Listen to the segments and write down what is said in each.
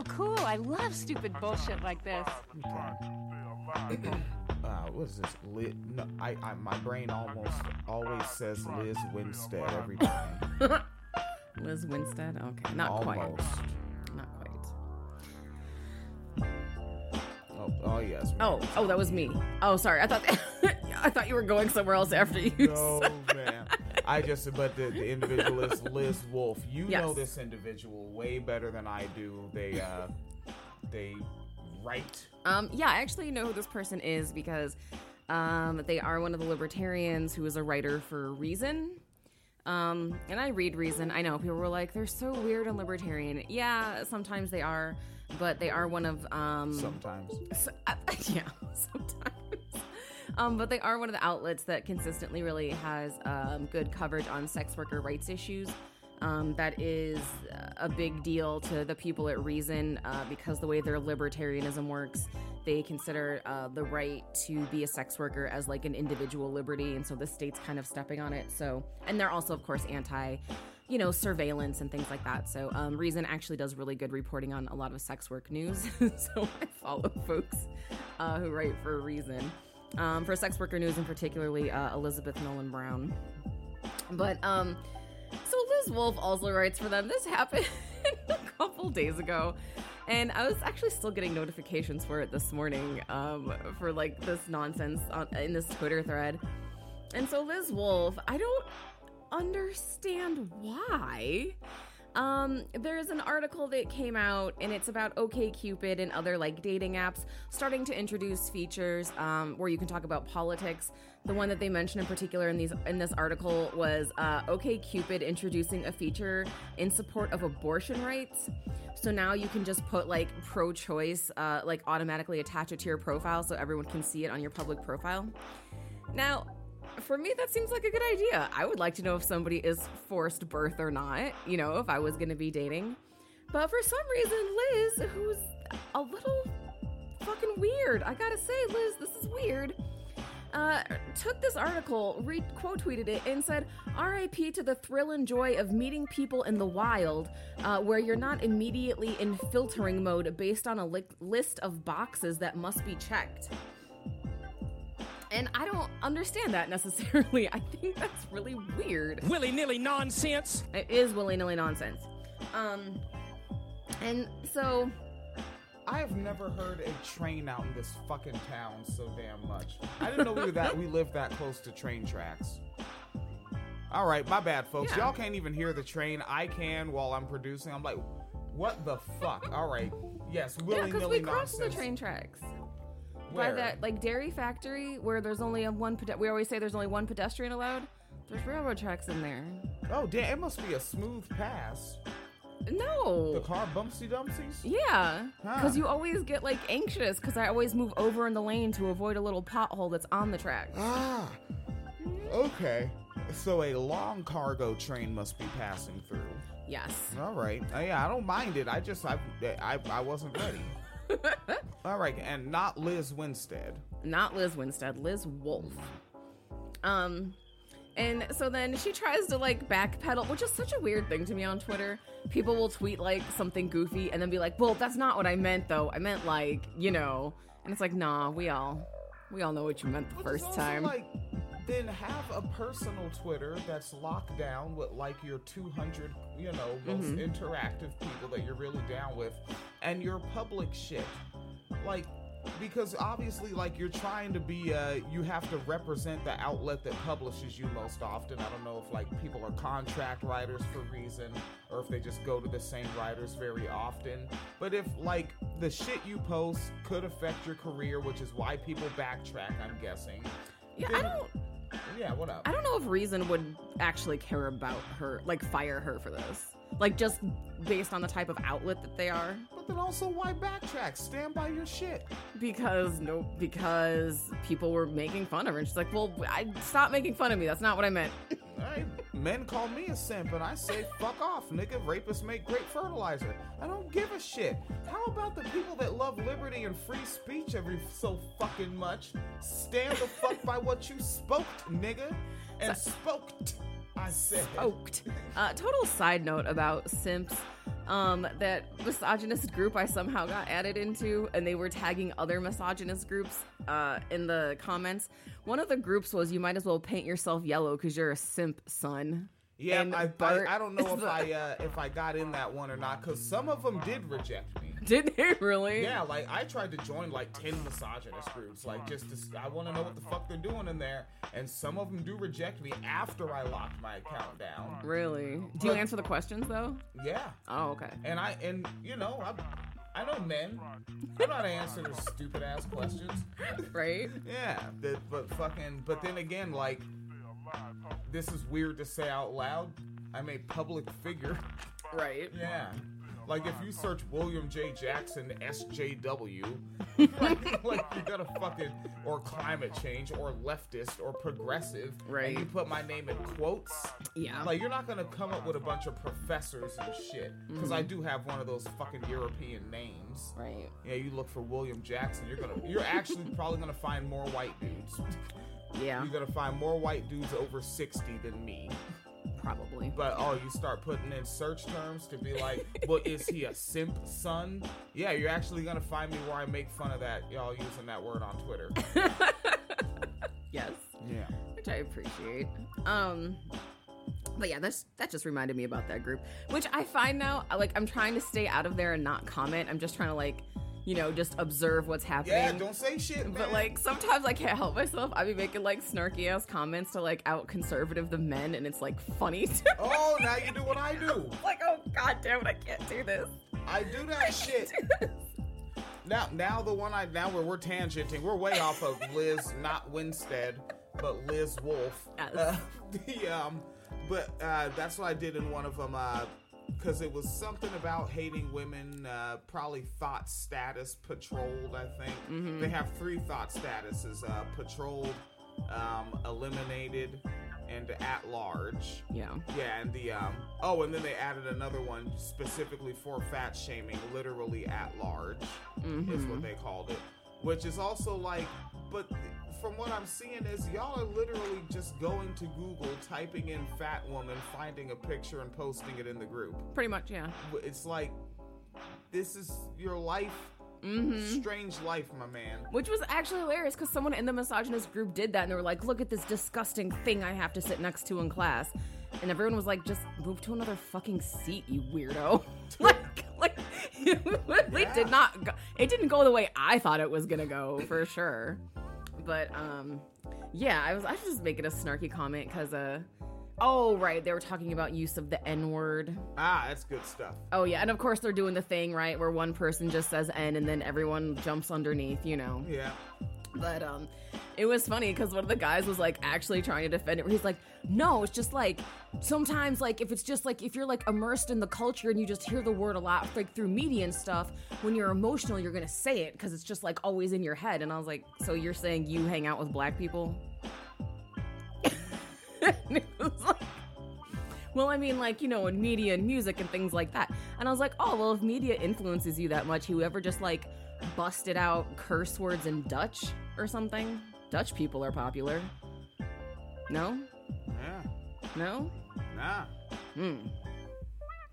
so cool. I love stupid bullshit like this. Uh, what is this? Liz, no, I, I, my brain almost always says Liz Winstead every time. Liz Winstead. Okay, not almost. quite. Not quite. Oh, oh yes. Oh, oh, that was me. Oh, sorry. I thought I thought you were going somewhere else after you. No, man. I just, but the, the individual is Liz Wolfe. You Yes. know this individual way better than I do. They, uh, they write. Um, yeah, I actually know who this person is because um, they are one of the libertarians who is a writer for Reason. Um, and I read Reason. I know people were like, they're so weird and libertarian. Yeah, sometimes they are, but they are one of um, Sometimes. So, uh, yeah, sometimes. Um, but they are one of the outlets that consistently really has um, good coverage on sex worker rights issues. Um, that is a big deal to the people at Reason uh, because the way their libertarianism works, they consider uh, the right to be a sex worker as like an individual liberty, and so the state's kind of stepping on it. So, and they're also, of course, anti, you know, surveillance and things like that. So, um, Reason actually does really good reporting on a lot of sex work news. so I follow folks uh, who write for Reason. Um, for sex worker news, and particularly uh, Elizabeth Nolan Brown. But um, so Liz Wolfe also writes for them. This happened a couple days ago, and I was actually still getting notifications for it this morning um, for like this nonsense on, in this Twitter thread. And so Liz Wolfe, I don't understand why. Um, there's an article that came out and it's about OKCupid and other like dating apps starting to introduce features um, where you can talk about politics. The one that they mentioned in particular in these in this article was uh, OKCupid introducing a feature in support of abortion rights. So now you can just put like pro-choice, uh, like automatically attach it to your profile so everyone can see it on your public profile. Now, for me, that seems like a good idea. I would like to know if somebody is forced birth or not, you know, if I was going to be dating. But for some reason, Liz, who's a little fucking weird, I gotta say, Liz, this is weird, uh, took this article, re- quote tweeted it, and said, RIP to the thrill and joy of meeting people in the wild, uh, where you're not immediately in filtering mode based on a li- list of boxes that must be checked. And I don't understand that necessarily. I think that's really weird. Willy nilly nonsense. It is willy nilly nonsense. Um, and so I have never heard a train out in this fucking town so damn much. I didn't know we were that we lived that close to train tracks. All right, my bad, folks. Yeah. Y'all can't even hear the train. I can while I'm producing. I'm like, what the fuck? All right, yes, yeah, willy because nilly we crossed nonsense. the train tracks Where? by that like dairy factory where there's only a one. Pede- we always say there's only one pedestrian allowed. There's railroad tracks in there. Oh damn! It must be a smooth pass. No. The car bumpsy dumpsies. Yeah, Huh. because you always get like anxious because I always move over in the lane to avoid a little pothole that's on the track. Ah, okay. So a long cargo train must be passing through. Yes. All right. Uh, yeah, I don't mind it. I just I I, I wasn't ready. All right, and not Liz Winstead. not Liz Winstead, Liz Wolfe. Um, and so then she tries to like backpedal, which is such a weird thing to me on Twitter. People will tweet like something goofy and then be like, "Well, that's not what I meant, though. I meant like, you know." And it's like, nah, we all, we all know what you meant the first time. Like, then have a personal Twitter that's locked down with like your 200, you know, most Mm-hmm. interactive people that you're really down with, and your public shit. Like, because obviously, like, you're trying to be, uh, you have to represent the outlet that publishes you most often. I don't know if, like, people are contract writers for reason, or if they just go to the same writers very often. But if, like, the shit you post could affect your career, which is why people backtrack, I'm guessing. yeah, I don't, Yeah, what up? I don't know if Reason would actually care about her, like fire her for this, like just based on the type of outlet that they are. But then also, why backtrack? Stand by your shit. because no because people were making fun of her and she's like well i stop making fun of me that's not what i meant Alright, men call me a simp, and I say, fuck off, nigga. Rapists make great fertilizer. I don't give a shit. How about the people that love liberty and free speech every so fucking much? Stand the fuck by what you spoke, nigga. And spoke. I said. Oaked. Uh, total side note about simps. Um, that misogynist group I somehow got added into, and they were tagging other misogynist groups uh, in the comments. One of the groups was, "You might as well paint yourself yellow because you're a simp, son." Yeah, I, I I don't know if I uh, if I got in that one or not because some of them did reject me. Did they really? Yeah, like I tried to join like ten misogynist groups, like just to, I want to know what the fuck they're doing in there, and some of them do reject me after I locked my account down. Really? Do you answer the questions though? Yeah, Oh, okay. and I and you know I I know men. I know not answering their stupid ass questions. Right? Yeah, that, but fucking, but then again, like, this is weird to say out loud. I'm a public figure. Right. Yeah. Like if oh, you search William J. Jackson SJW, like, like you're gonna fucking or climate change or leftist or progressive, Right. And you put my name in quotes, Yeah. like you're not gonna come up with a bunch of professors and shit. Because I mm-hmm. do have one of those fucking European names. right. Yeah, you look for William Jackson, you're gonna you're actually probably gonna find more white dudes. Yeah. You're gonna find more white dudes over 60 than me. Probably. But oh, you start putting in search terms to be like, well, is he a simp son? Yeah, you're actually gonna find me where I make fun of that y'all using that word on Twitter. Yes. Yeah. which I appreciate. Um, but yeah, that's that just reminded me about that group, which I find now like I'm trying to stay out of there and not comment. I'm just trying to like, you know, just observe what's happening. Yeah, don't say shit, man. But like sometimes I can't help myself. I be making like snarky ass comments to like out conservative the men, and it's like funny. To oh, now you do what I do. like, oh god damn it, I can't do this. I do that shit. Now, now the one I now where we're tangenting, we're way off of Liz, not Winstead, but Liz Wolfe. Yes. Uh, the um, but uh, that's what I did in one of them. Uh, because it was something about hating women, uh, probably thought status patrolled. I think they have three thought statuses: uh, patrolled, um, eliminated, and at large. Yeah. Yeah, and the um oh, and then they added another one specifically for fat shaming, literally at large is what they called it, which is also like, but from what I'm seeing is y'all are literally just going to Google, typing in fat woman, finding a picture and posting it in the group. Pretty much, yeah. It's like this is your life, Mm-hmm. strange life, my man. Which was actually hilarious because someone in the misogynist group did that and they were like, look at this disgusting thing I have to sit next to in class. And everyone was like, just move to another fucking seat, you weirdo. like, like, it Yeah. did not go, it didn't go the way I thought it was gonna go, for sure. But, um, yeah, I was, I was just making a snarky comment because, uh, oh, right, they were talking about use of the N word. Ah, that's good stuff. Oh yeah, and of course they're doing the thing right where one person just says N and then everyone jumps underneath, you know. Yeah. But um, it was funny because one of the guys was like actually trying to defend it. Where he's like, "No, it's just like sometimes like if it's just like if you're like immersed in the culture and you just hear the word a lot like through media and stuff. When you're emotional, you're gonna say it because it's just like always in your head." And I was like, "So you're saying you hang out with black people?" And it was like, well, I mean, like, you know, in media and music and things like that. And I was like, oh, well, if media influences you that much, whoever just like busted out curse words in Dutch or something? Dutch people are popular. No? Yeah. No? Nah. Hmm.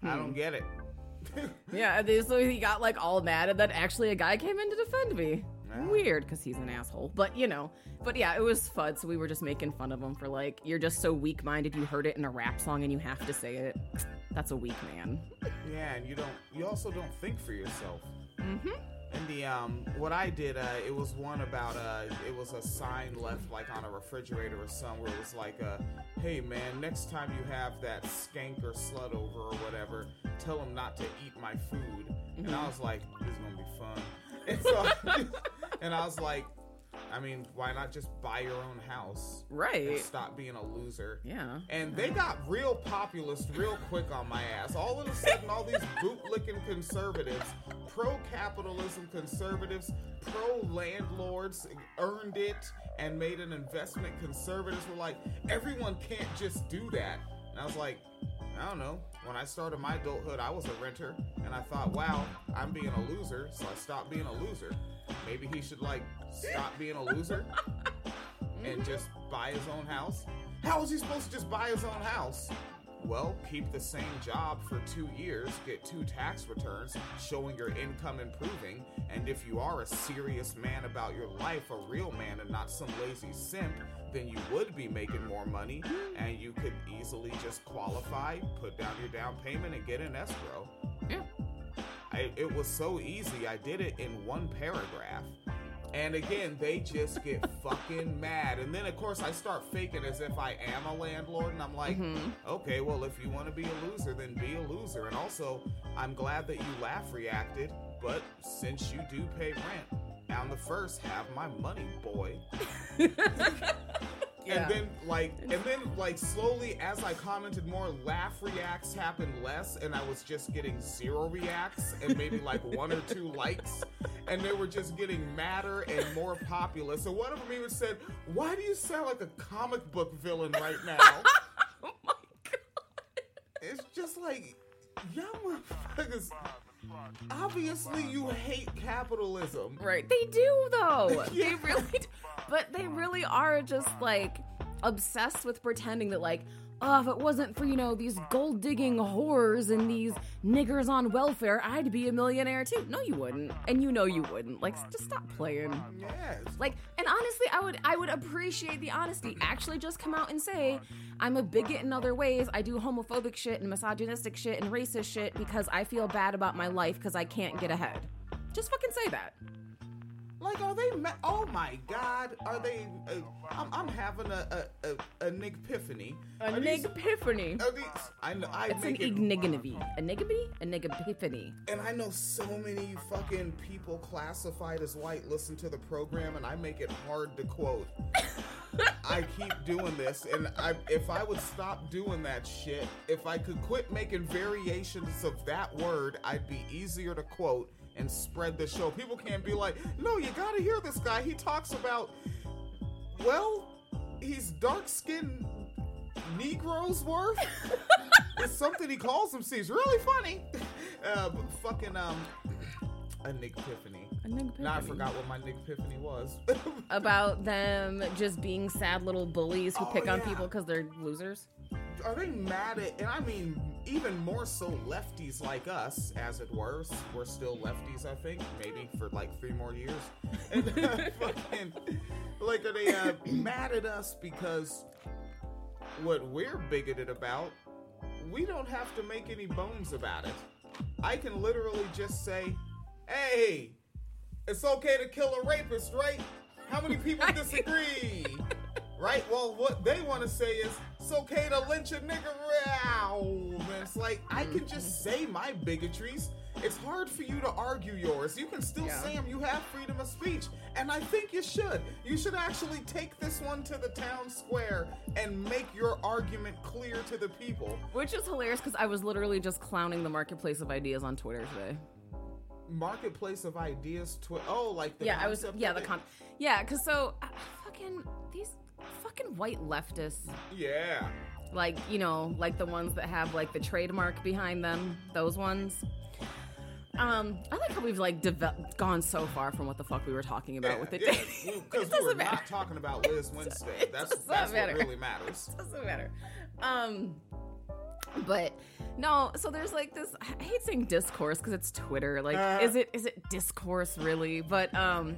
I don't get it. Yeah, so he got like all mad, and then actually a guy came in to defend me. Weird, because he's an asshole. But you know, but yeah, it was fun. So we were just making fun of him for like, you're just so weak minded. You heard it in a rap song and you have to say it. That's a weak man. Yeah, and you don't. You also don't think for yourself. Mm-hmm. And the um, what I did, uh, it was one about uh, it was a sign left like on a refrigerator or somewhere. It was like, uh, "Hey man, next time you have that skank or slut over or whatever, tell him not to eat my food." And I was like, "This is gonna be fun." And so, and I was like, I mean, why not just buy your own house Right. stop being a loser? Yeah. And they got real populist real quick on my ass. All of a sudden, all these bootlicking conservatives, pro capitalism conservatives, pro landlords earned it and made an investment conservatives were like, everyone can't just do that. And I was like, I don't know. When I started my adulthood, I was a renter, and I thought, wow, I'm being a loser, so I stopped being a loser. Maybe he should, like, stop being a loser and just buy his own house. How is he supposed to just buy his own house? well, keep the same job for two years, get two tax returns showing your income improving, and if you are a serious man about your life, a real man and not some lazy simp, then you would be making more money and you could easily just qualify, put down your down payment, and get an escrow. Yeah. I, it was so easy. I did it in one paragraph. And again, they just get fucking mad. And then, of course, I start faking as if I am a landlord. And I'm like, mm-hmm. okay, well, if you want to be a loser, then be a loser. And also, I'm glad that you laugh reacted. But since you do pay rent, on the first, have my money, boy. Yeah. And then like and then like slowly as I commented more, laugh reacts happened less and I was just getting zero reacts and maybe like one or two likes. And they were just getting madder and more popular. So one of them even said, Why do you sound like a comic book villain right now? oh my god. it's just like y'all motherfuckers obviously you hate capitalism. Right. They do though. Yeah. They really do. But they really are just like obsessed with pretending that like oh, if it wasn't for, you know, these gold digging whores and these niggers on welfare, I'd be a millionaire too. No, you wouldn't. And you know you wouldn't. Like, just stop playing. Yes. Like, and honestly, I would I would appreciate the honesty. Actually, just come out and say, I'm a bigot in other ways. I do homophobic shit and misogynistic shit and racist shit because I feel bad about my life because I can't get ahead. Just fucking say that. Like, are they? Ma- oh my God, are they? Uh, I'm, I'm having a a, a, a Nick Epiphany. A epiphany. are these- I know. I It's an it. A niggity? A epiphany. and I know so many fucking people classified as white listen to the program, and I make it hard to quote. I keep doing this, and I, if I would stop doing that shit, if I could quit making variations of that word, I'd be easier to quote and spread the show. People can't be like, no, you gotta hear this guy. He talks about, well, he's dark skinned Negroes worth. it's something he calls them. Seems really funny. Uh, but fucking um, a Nick Epiphany. A Nick Now I forgot what my Nick Epiphany was. About them just being sad little bullies who Oh, pick on yeah. people because they're losers. Are they mad at? And I mean, even more so, lefties like us, as it were. We're still lefties, I think, maybe for like three more years. And uh, fucking, like, are they uh, mad at us because what we're bigoted about? We don't have to make any bones about it. I can literally just say, "Hey, it's okay to kill a rapist, right? How many people disagree?" Right? Well, what they want to say is it's okay to lynch a nigga. And it's like I can just say my bigotries. It's hard for you to argue yours. You can still Yeah. say 'em. You have freedom of speech, and I think you should. You should actually take this one to the town square and make your argument clear to the people. Which is hilarious because I was literally just clowning the marketplace of ideas on Twitter today. Marketplace of ideas. Twi- oh, like the yeah, I was. Yeah, the con. Yeah, because so uh, fucking these fucking white leftists, Yeah. like you know, like the ones that have like the trademark behind them, those ones. Um, I like how we've like deve- gone so far from what the fuck we were talking about with the yeah, dating. because It we're doesn't matter. not talking about Liz Winstead. It That's that's matter. what really matters. doesn't matter. Um, but no. So there's like this. I hate saying discourse because it's Twitter. Like, Uh. is it is it discourse really? But um.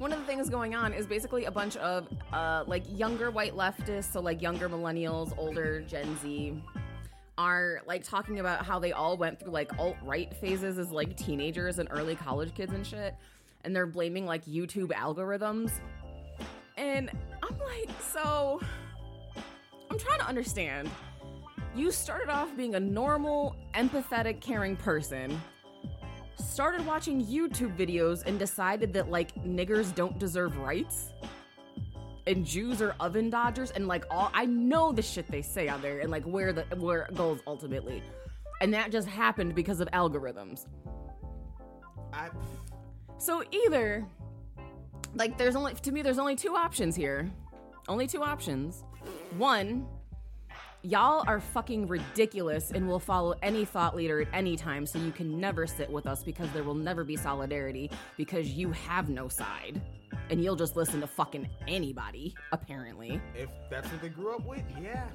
One of the things going on is basically a bunch of uh, like younger white leftists, so like younger millennials, older Gen Z, are like talking about how they all went through like alt right phases as like teenagers and early college kids and shit, and they're blaming like YouTube algorithms. And I'm like, so I'm trying to understand. You started off being a normal, empathetic, caring person, started watching YouTube videos, and decided that like niggers don't deserve rights. And Jews are oven dodgers, and like all I know the shit they say on there, and like where the where it goes ultimately, and that just happened because of algorithms. I, So either like there's only to me there's only two options here. Only two options. One, y'all are fucking ridiculous and will follow any thought leader at any time so you can never sit with us because there will never be solidarity because you have no side. And you'll just listen to fucking anybody, apparently. if that's what they grew up with, yeah.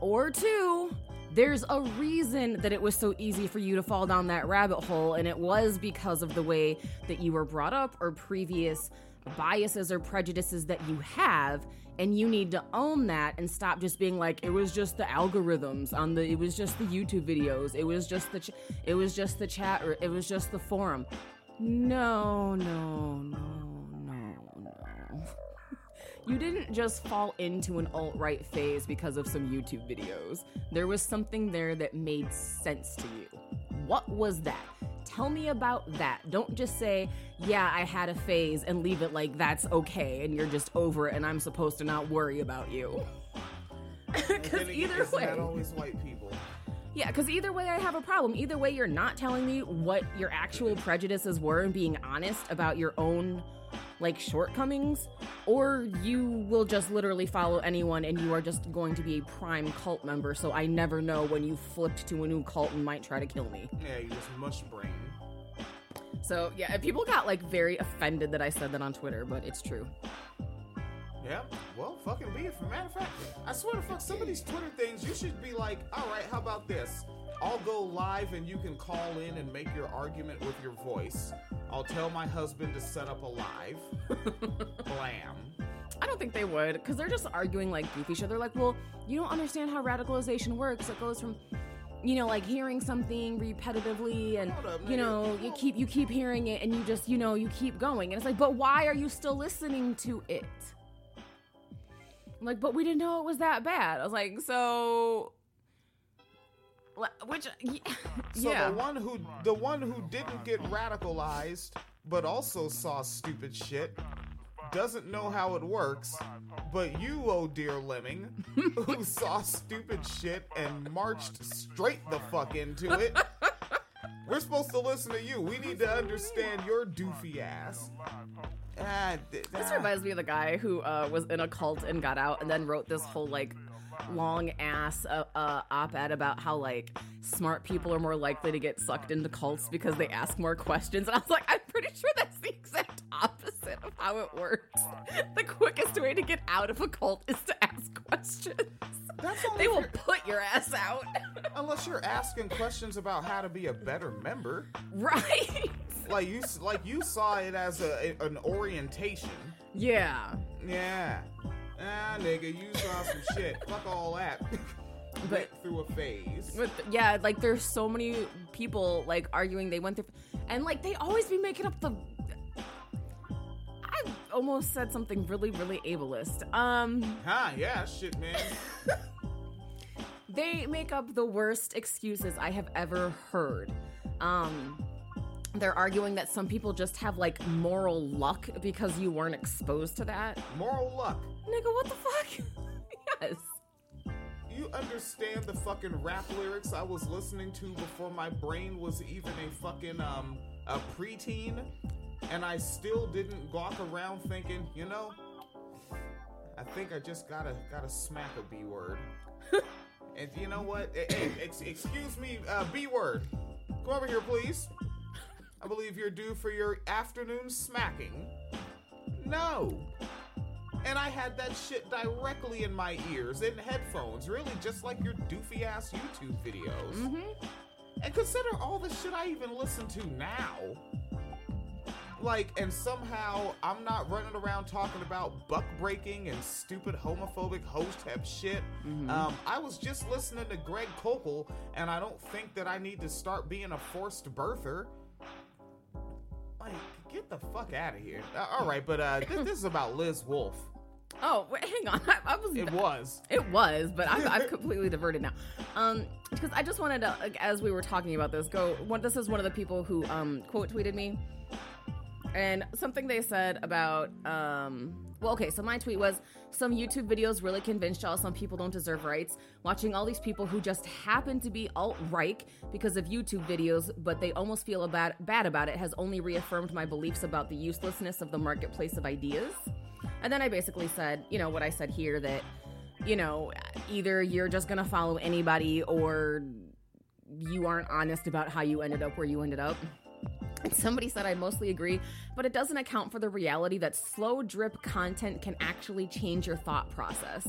Or two, there's a reason that it was so easy for you to fall down that rabbit hole, and it was because of the way that you were brought up or previous biases or prejudices that you have and you need to own that and stop just being like it was just the algorithms on the it was just the youtube videos it was just the ch- it was just the chat or it was just the forum. No no no no no. You didn't just fall into an alt-right phase because of some youtube videos. There was something there that made sense to you. What was that Tell me about that. Don't just say, yeah, I had a phase and leave it like that's okay and you're just over it and I'm supposed to not worry about you. Because either Isn't way. that always white people. Yeah, because either way, I have a problem. Either way, you're not telling me what your actual prejudices were and being honest about your own like shortcomings, or you will just literally follow anyone and you are just going to be a prime cult member. So I never know when you flipped to a new cult and might try to kill me. Yeah, you just mush brain. So yeah, people got like very offended that I said that on Twitter, but it's true. Yeah, well, fucking be it. For matter of fact, I swear to fuck, some of these Twitter things, you should be like, all right, how about this? I'll go live and you can call in and make your argument with your voice. I'll tell my husband to set up a live. Blam. I don't think they would, because they're just arguing like goofy shit. They're like, well, you don't understand how radicalization works. It goes from, you know, like hearing something repetitively, and up, you know, you keep you keep hearing it, and you just, you know, you keep going, and it's like, but why are you still listening to it? I'm like, but we didn't know it was that bad. I was like, so, which, So yeah, the one who the one who didn't get radicalized but also saw stupid shit doesn't know how it works. But you, oh dear lemming, who saw stupid shit and marched straight the fuck into it. We're supposed to listen to you. We need to understand your doofy ass. Ah, th- This ah. reminds me of the guy who uh, was in a cult and got out and then wrote this whole like long ass uh, uh, op-ed about how like smart people are more likely to get sucked into cults because they ask more questions. And I was like, I'm pretty sure that's the exact opposite of how it works. The quickest way to get out of a cult is to ask questions. They will put your ass out. unless you're asking questions about how to be a better member. right? Like you, like you saw it as a, an orientation. Yeah. Yeah. Ah, nigga, you saw some shit. Fuck all that. But- Went through a phase. But yeah, like there's so many people like arguing they went through, and like they always be making up the. I almost said something really, really ableist. Um, Huh? Yeah, shit, man. they make up the worst excuses I have ever heard. Um, they're arguing that some people just have like moral luck because you weren't exposed to that. Moral luck. Nigga, what the fuck? yes. You understand the fucking rap lyrics I was listening to before my brain was even a fucking um a preteen, and I still didn't walk around thinking, you know, I think I just gotta gotta smack a b word. and you know what? Hey, hey, ex- excuse me, uh, b word. Come over here, please. I believe you're due for your afternoon smacking. No. And I had that shit directly in my ears in headphones, really just like your doofy ass YouTube videos. Mm-hmm. And consider all the shit I even listen to now. Like, and somehow I'm not running around talking about buck breaking and stupid homophobic hotep shit. Um, I was just listening to Greg Kokel, and I don't think that I need to start being a forced birther. Like, get the fuck out of here. Uh, all right, but uh, this, this is about Liz Wolfe. Oh, wait, hang on. I, I was. It was. It was, but I've, I've completely diverted now. Um, because I just wanted to, like, as we were talking about this, go. One, this is one of the people who um quote tweeted me, and something they said about um. Well, okay, so my tweet was some YouTube videos really convinced y'all some people don't deserve rights. Watching all these people who just happen to be alt right because of YouTube videos, but they almost feel bad bad about it has only reaffirmed my beliefs about the uselessness of the marketplace of ideas. And then I basically said, you know, what I said here that, you know, either you're just to follow anybody or you aren't honest about how you ended up where you ended up. Somebody said I mostly agree, but it doesn't account for the reality that slow drip content can actually change your thought process.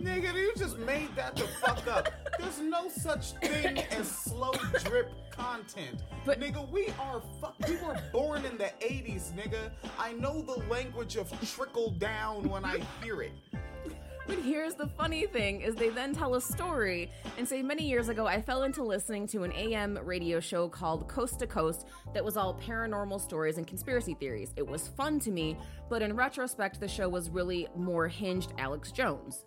Nigga, you just made that the fuck up. There's no such thing as slow drip content. But- nigga, we are fuck. We were born in the '80s, nigga. I know the language of trickle down when I hear it. But here's the funny thing is they then tell a story and say many years ago I fell into listening to an AM radio show called Coast to Coast that was all paranormal stories and conspiracy theories. It was fun to me, but in retrospect the show was really more hinged Alex Jones.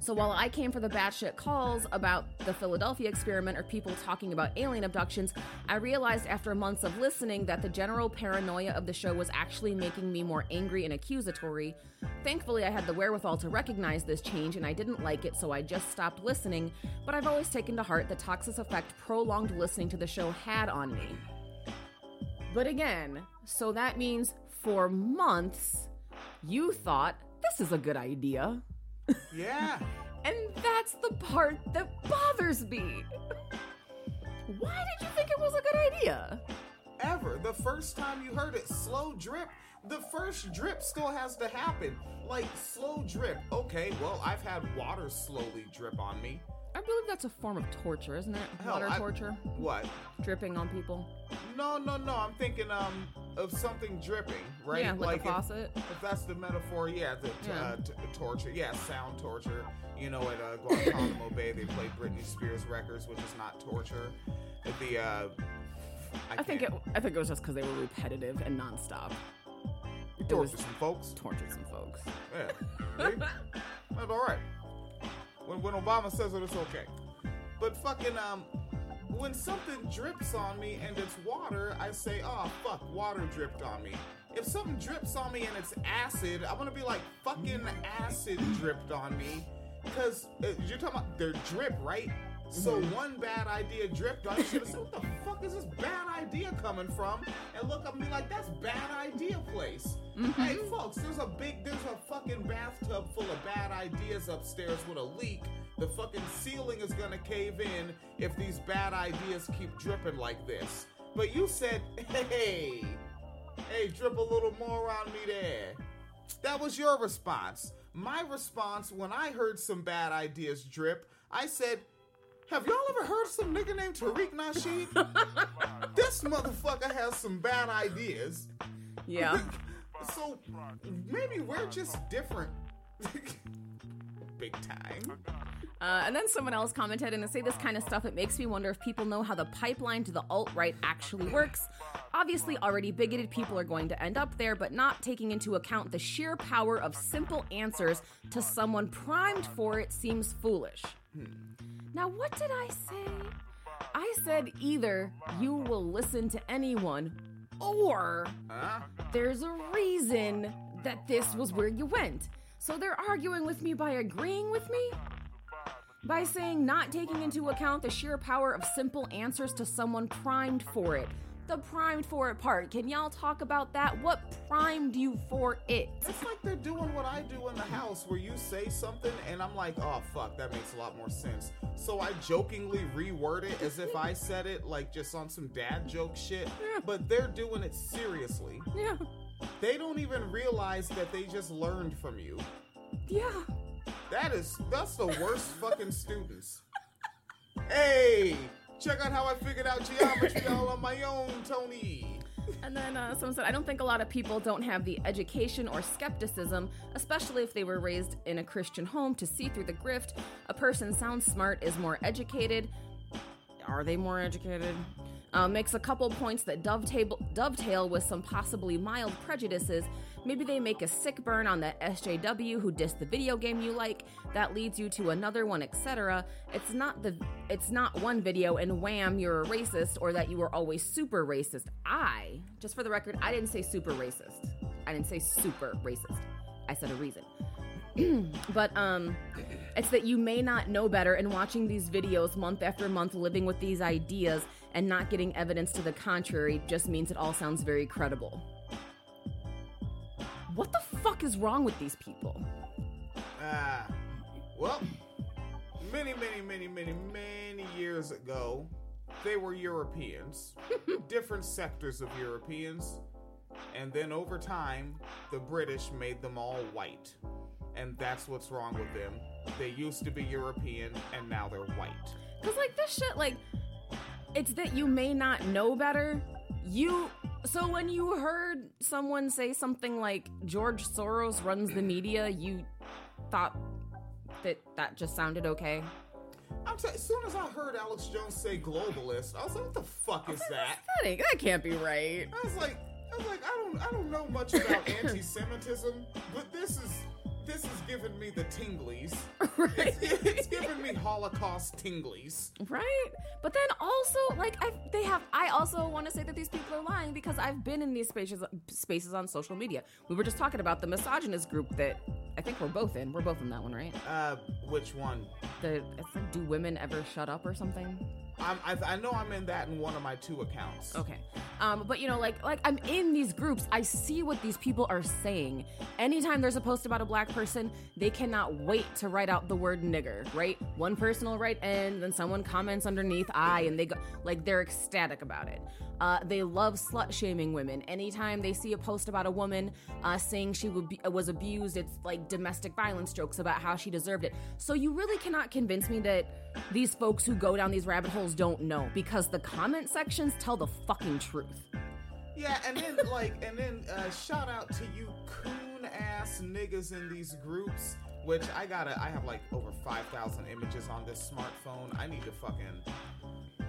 So while I came for the batshit calls about the Philadelphia experiment or people talking about alien abductions, I realized after months of listening that the general paranoia of the show was actually making me more angry and accusatory. Thankfully, I had the wherewithal to recognize this change and I didn't like it, so I just stopped listening. But I've always taken to heart the toxic effect prolonged listening to the show had on me. But again, so that means for months, you thought this is a good idea. Yeah. And that's the part that bothers me. Why did you think it was a good idea? Ever. The first time you heard it, slow drip. The first drip still has to happen. Like, slow drip. Okay, well, I've had water slowly drip on me. I believe that's a form of torture, isn't it? Hell, Water I- torture? What? Dripping on people? No, no, no. I'm thinking um of something dripping, right? Yeah, like, a if- faucet. If, that's the metaphor, yeah, the t- Yeah. Uh, t- torture, yeah, sound torture. You know, at uh, Guantanamo Bay, they played Britney Spears records, which is not torture. At the, uh, I, I think it. I think it was just because they were repetitive and nonstop. it was- some folks. Tortured some folks. Yeah, See? that's all right. When when Obama says it, it's okay. But fucking um, when something drips on me and it's water, I say, oh fuck, water dripped on me. If something drips on me and it's acid, I'm gonna be like, fucking acid dripped on me. Cause uh, you're talking about their drip, right? So one bad idea dripped on you. Should have said, what the coming from? And look up and be like, that's bad idea place. Mm-hmm. Hey folks, there's a big, there's a fucking bathtub full of bad ideas upstairs with a leak. The fucking ceiling is gonna cave in if these bad ideas keep dripping like this. But you said, hey, hey, drip a little more on me there. That was your response. My response when I heard some bad ideas drip, I said, Have y'all ever heard of some nigga named Tariq Nasheed? this motherfucker has some bad ideas. Yeah. So maybe we're just different. Big time. Uh, and then someone else commented and they say this kind of stuff. It makes me wonder if people know how the pipeline to the alt right actually works. Obviously, already bigoted people are going to end up there, but not taking into account the sheer power of simple answers to someone primed for it seems foolish. Now, what did I say? I said either you will listen to anyone or there's a reason that this was where you went. So they're arguing with me by agreeing with me? By saying not taking into account the sheer power of simple answers to someone primed for it. The primed for it part. Can y'all talk about that? What primed you for it? It's like they're doing what I do in the house where you say something and I'm like, oh fuck, that makes a lot more sense. So I jokingly reword it as if I said it like just on some dad joke shit, but they're doing it seriously. Yeah. They don't even realize that they just learned from you. Yeah. That is that's the worst fucking students. Hey, check out how I figured out geometry all on my own, Tony. And then uh, someone said, I don't think a lot of people don't have the education or skepticism, especially if they were raised in a Christian home, to see through the grift. A person sounds smart, is more educated. Are they more educated? Uh, makes a couple points that dovetail, dovetail with some possibly mild prejudices. Maybe they make a sick burn on that SJW who dissed the video game you like. That leads you to another one, etc. It's not the it's not one video and wham you're a racist or that you were always super racist. I, just for the record, I didn't say super racist. I didn't say super racist. I said a reason. but um it's that you may not know better and watching these videos month after month living with these ideas and not getting evidence to the contrary just means it all sounds very credible what the fuck is wrong with these people Ah, well, many, many, many, many, many years ago, they were Europeans, different sectors of Europeans, and then over time, the British made them all white. and that's what's wrong with them. They used to be European, and now they're white. Cause like this shit, like it's that you may not know better. You so when you heard someone say something like George Soros runs the media, you thought that that just sounded okay. I'm t- as soon as I heard Alex Jones say globalist, I was like, "What the fuck is that?" That ain't, that can't be right. I was like, I was like, I don't, I don't know much about anti-Semitism, but this is, this is giving me the tinglies. Right. It's, it's giving me Holocaust tinglies. Right? But then also, like, I they have. I also want to say that these people are lying because I've been in these spaces spaces on social media. We were just talking about the misogynist group that I think we're both in. We're both in that one, right? Uh, which one? The it's like, do women ever shut up or something? I, I know I'm in that in one of my two accounts. Okay. Um, but you know, like like I'm in these groups. I see what these people are saying. Anytime there's a post about a black person, they cannot wait to write out the word nigger, right? One person will write N, then someone comments underneath I, and they go like they're ecstatic about it. Uh, they love slut shaming women. Anytime they see a post about a woman uh, saying she would be, was abused, it's like domestic violence jokes about how she deserved it. So you really cannot convince me that these folks who go down these rabbit holes don't know because the comment sections tell the fucking truth. Yeah, and then like, and then uh, shout out to you coon ass niggas in these groups. Which I gotta, I have like over five thousand images on this smartphone. I need to fucking,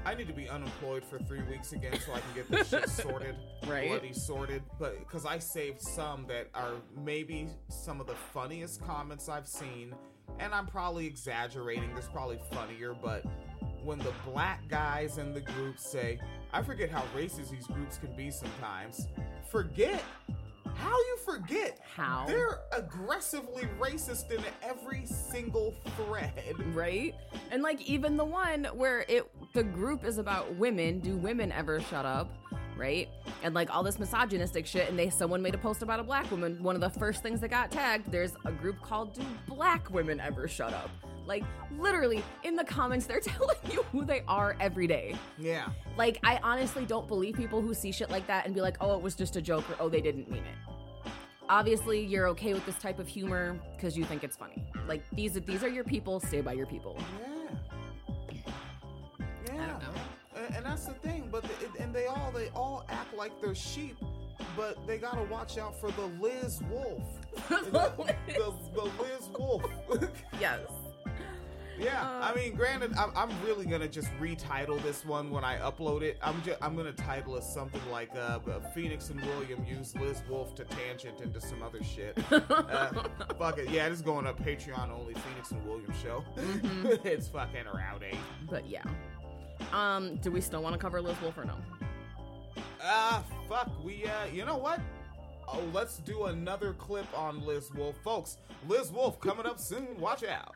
I need to be unemployed for three weeks again so I can get this shit sorted, Right. bloody sorted. But because I saved some that are maybe some of the funniest comments I've seen, and I'm probably exaggerating. There's probably funnier, but when the black guys in the group say, I forget how racist these groups can be sometimes. Forget? How you forget? How? They're aggressively racist in every single thread. right and like even the one where it the group is about women do women ever shut up right and like all this misogynistic shit and they someone made a post about a black woman one of the first things that got tagged there's a group called do black women ever shut up like literally in the comments they're telling you who they are every day Yeah. like i honestly don't believe people who see shit like that and be like oh it was just a joke or oh they didn't mean it obviously you're okay with this type of humor because you think it's funny like these these are your people stay by your people Yeah. Yeah. don't know. And, and that's the thing, but the, and they all they all act like they're sheep, but they gotta watch out for the Liz Wolfe. the, the, the Liz Wolfe. yes Yeah, Uh, I mean, granted, I'm, I'm really gonna just retitle this one when I upload it. I'm just I'm gonna title it something like uh, Phoenix and William use Liz Wolfe to tangent into some other shit. uh, fuck it, yeah, this is going up Patreon only Phoenix and William show. it's fucking rowdy. but yeah um do we still want to cover liz wolfe or no Ah, fuck, we uh, you know what? Oh, let's do another clip on Liz Wolfe, folks. Liz Wolfe coming up soon. Watch out.